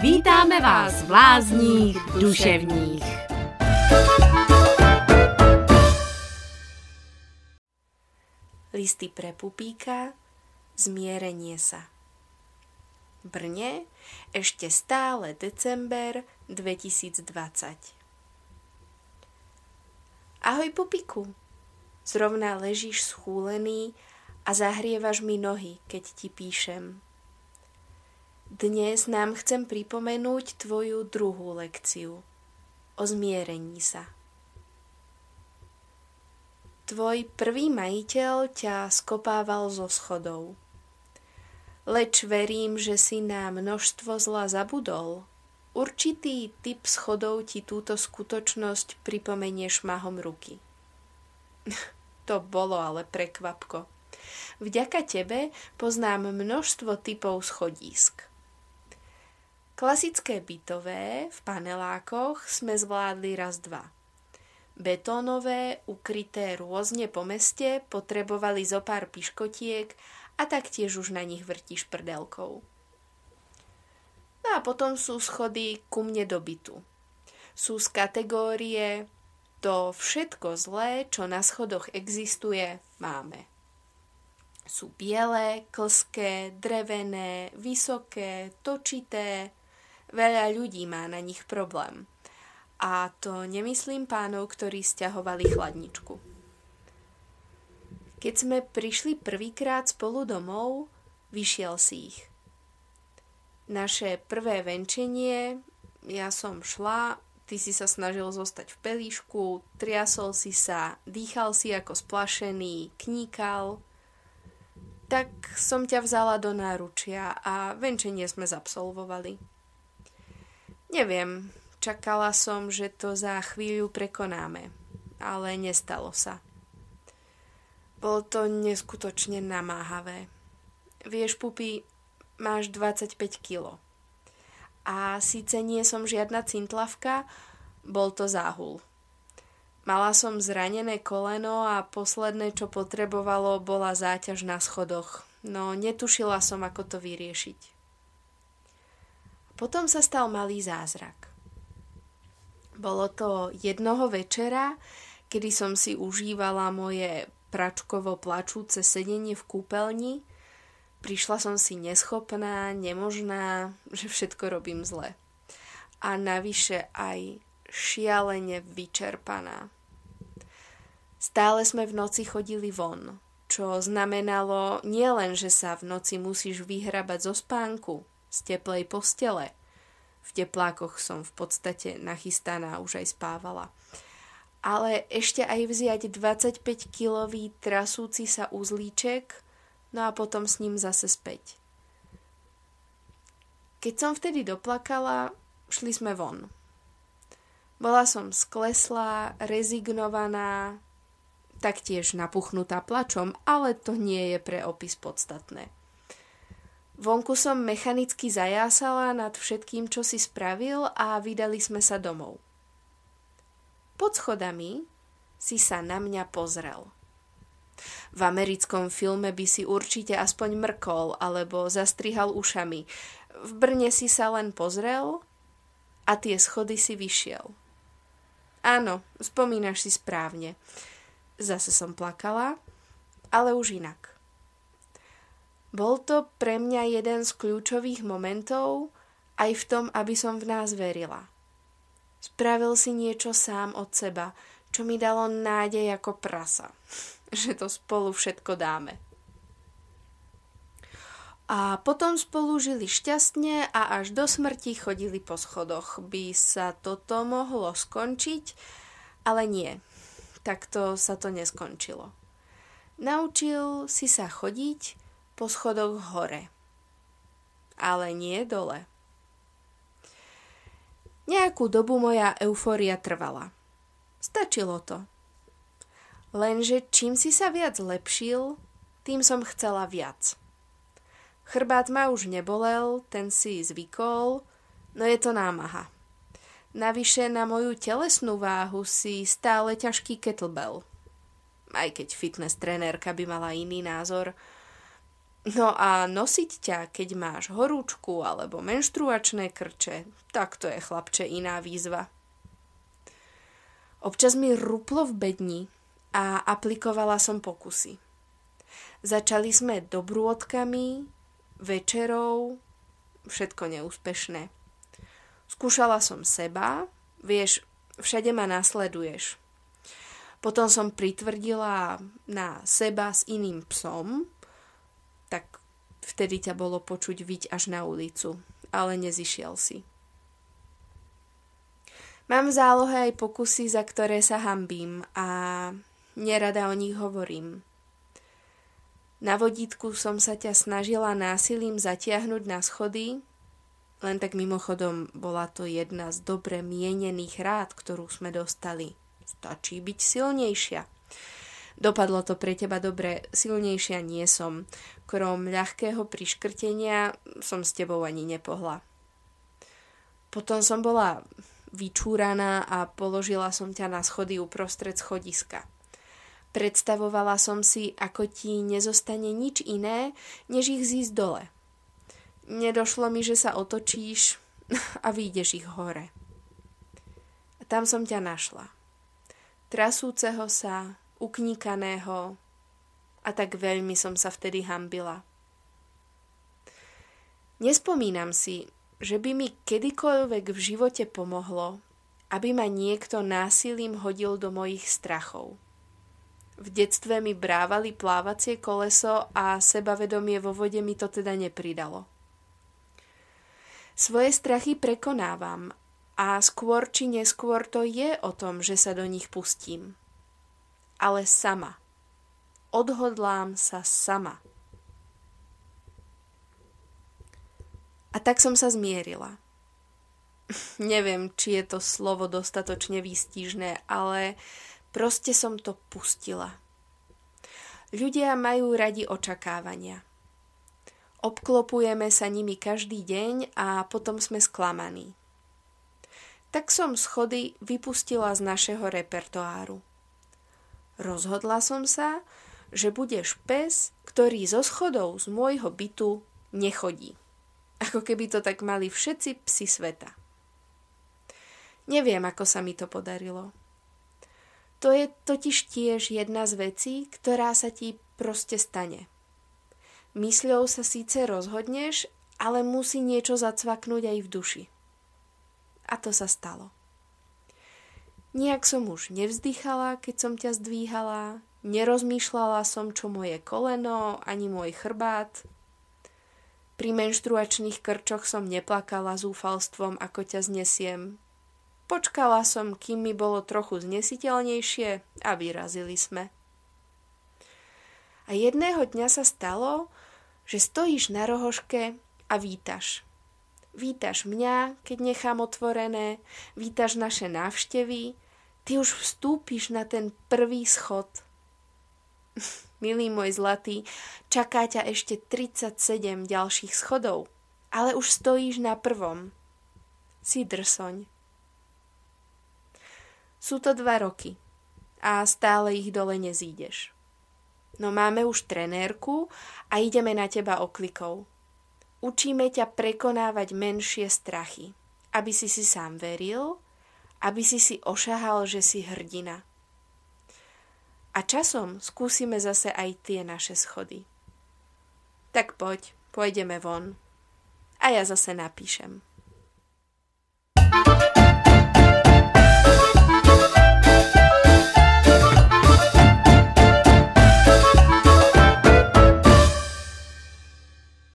Vítáme vás v lázních duševních. Listy pre pupíka, zmierenie sa. Brne, ešte stále december 2020. Ahoj pupiku, zrovna ležíš schúlený a zahrievaš mi nohy, keď ti píšem. Dnes nám chcem pripomenúť tvoju druhú lekciu o zmierení sa. Tvoj prvý majiteľ ťa skopával zo schodov. Leč verím, že si na množstvo zla zabudol. Určitý typ schodov ti túto skutočnosť pripomenie šmahom ruky. to bolo ale prekvapko. Vďaka tebe poznám množstvo typov schodísk. Klasické bytové v panelákoch sme zvládli raz dva. Betónové, ukryté rôzne po meste, potrebovali zo pár piškotiek a taktiež už na nich vrtíš prdelkou. No a potom sú schody ku mne do bytu. Sú z kategórie to všetko zlé, čo na schodoch existuje, máme. Sú biele, klské, drevené, vysoké, točité, Veľa ľudí má na nich problém. A to nemyslím pánov, ktorí stiahovali chladničku. Keď sme prišli prvýkrát spolu domov, vyšiel si ich. Naše prvé venčenie, ja som šla, ty si sa snažil zostať v pelíšku, triasol si sa, dýchal si ako splašený, kníkal. Tak som ťa vzala do náručia a venčenie sme zabsolvovali. Neviem, čakala som, že to za chvíľu prekonáme, ale nestalo sa. Bolo to neskutočne namáhavé. Vieš, pupi, máš 25 kilo. A síce nie som žiadna cintlavka, bol to záhul. Mala som zranené koleno a posledné, čo potrebovalo, bola záťaž na schodoch, no netušila som, ako to vyriešiť. Potom sa stal malý zázrak. Bolo to jednoho večera, kedy som si užívala moje pračkovo plačúce sedenie v kúpeľni. Prišla som si neschopná, nemožná, že všetko robím zle. A navyše aj šialene vyčerpaná. Stále sme v noci chodili von, čo znamenalo nielen, že sa v noci musíš vyhrabať zo spánku, z teplej postele. V teplákoch som v podstate nachystaná už aj spávala. Ale ešte aj vziať 25-kilový trasúci sa uzlíček, no a potom s ním zase späť. Keď som vtedy doplakala, šli sme von. Bola som skleslá, rezignovaná, taktiež napuchnutá plačom, ale to nie je pre opis podstatné. Vonku som mechanicky zajásala nad všetkým, čo si spravil a vydali sme sa domov. Pod schodami si sa na mňa pozrel. V americkom filme by si určite aspoň mrkol alebo zastrihal ušami. V Brne si sa len pozrel a tie schody si vyšiel. Áno, spomínaš si správne. Zase som plakala, ale už inak. Bol to pre mňa jeden z kľúčových momentov aj v tom, aby som v nás verila. Spravil si niečo sám od seba, čo mi dalo nádej ako prasa, že to spolu všetko dáme. A potom spolu žili šťastne a až do smrti chodili po schodoch. By sa toto mohlo skončiť, ale nie. Takto sa to neskončilo. Naučil si sa chodiť po schodoch hore. Ale nie dole. Nejakú dobu moja eufória trvala. Stačilo to. Lenže čím si sa viac lepšil, tým som chcela viac. Chrbát ma už nebolel, ten si zvykol, no je to námaha. Navyše na moju telesnú váhu si stále ťažký kettlebell. Aj keď fitness trenérka by mala iný názor – No a nosiť ťa, keď máš horúčku alebo menštruačné krče, tak to je chlapče iná výzva. Občas mi ruplo v bedni a aplikovala som pokusy. Začali sme dobrôdkami, večerou, všetko neúspešné. Skúšala som seba, vieš, všade ma nasleduješ. Potom som pritvrdila na seba s iným psom, tak vtedy ťa bolo počuť viť až na ulicu, ale nezišiel si. Mám v zálohe aj pokusy, za ktoré sa hambím a nerada o nich hovorím. Na vodítku som sa ťa snažila násilím zatiahnuť na schody, len tak mimochodom bola to jedna z dobre mienených rád, ktorú sme dostali. Stačí byť silnejšia. Dopadlo to pre teba dobre, silnejšia nie som. Krom ľahkého priškrtenia som s tebou ani nepohla. Potom som bola vyčúraná a položila som ťa na schody uprostred schodiska. Predstavovala som si, ako ti nezostane nič iné, než ich zísť dole. Nedošlo mi, že sa otočíš a vyjdeš ich hore. A tam som ťa našla. Trasúceho sa, uknikaného a tak veľmi som sa vtedy hambila. Nespomínam si, že by mi kedykoľvek v živote pomohlo, aby ma niekto násilím hodil do mojich strachov. V detstve mi brávali plávacie koleso a sebavedomie vo vode mi to teda nepridalo. Svoje strachy prekonávam a skôr či neskôr to je o tom, že sa do nich pustím ale sama. Odhodlám sa sama. A tak som sa zmierila. Neviem, či je to slovo dostatočne výstižné, ale proste som to pustila. Ľudia majú radi očakávania. Obklopujeme sa nimi každý deň a potom sme sklamaní. Tak som schody vypustila z našeho repertoáru. Rozhodla som sa, že budeš pes, ktorý zo schodov z môjho bytu nechodí. Ako keby to tak mali všetci psi sveta. Neviem, ako sa mi to podarilo. To je totiž tiež jedna z vecí, ktorá sa ti proste stane. Mysľou sa síce rozhodneš, ale musí niečo zacvaknúť aj v duši. A to sa stalo. Nijak som už nevzdychala, keď som ťa zdvíhala, nerozmýšľala som, čo moje koleno, ani môj chrbát. Pri menštruačných krčoch som neplakala zúfalstvom, ako ťa znesiem. Počkala som, kým mi bolo trochu znesiteľnejšie a vyrazili sme. A jedného dňa sa stalo, že stojíš na rohoške a vítaš. Vítaš mňa, keď nechám otvorené, vítaš naše návštevy, ty už vstúpiš na ten prvý schod. Milý môj zlatý, čaká ťa ešte 37 ďalších schodov, ale už stojíš na prvom. Si. Sú to dva roky a stále ich dole nezídeš. No máme už trenérku a ideme na teba oklikov. Učíme ťa prekonávať menšie strachy, aby si si sám veril, aby si si ošahal, že si hrdina. A časom skúsime zase aj tie naše schody. Tak poď, pôjdeme von. A ja zase napíšem.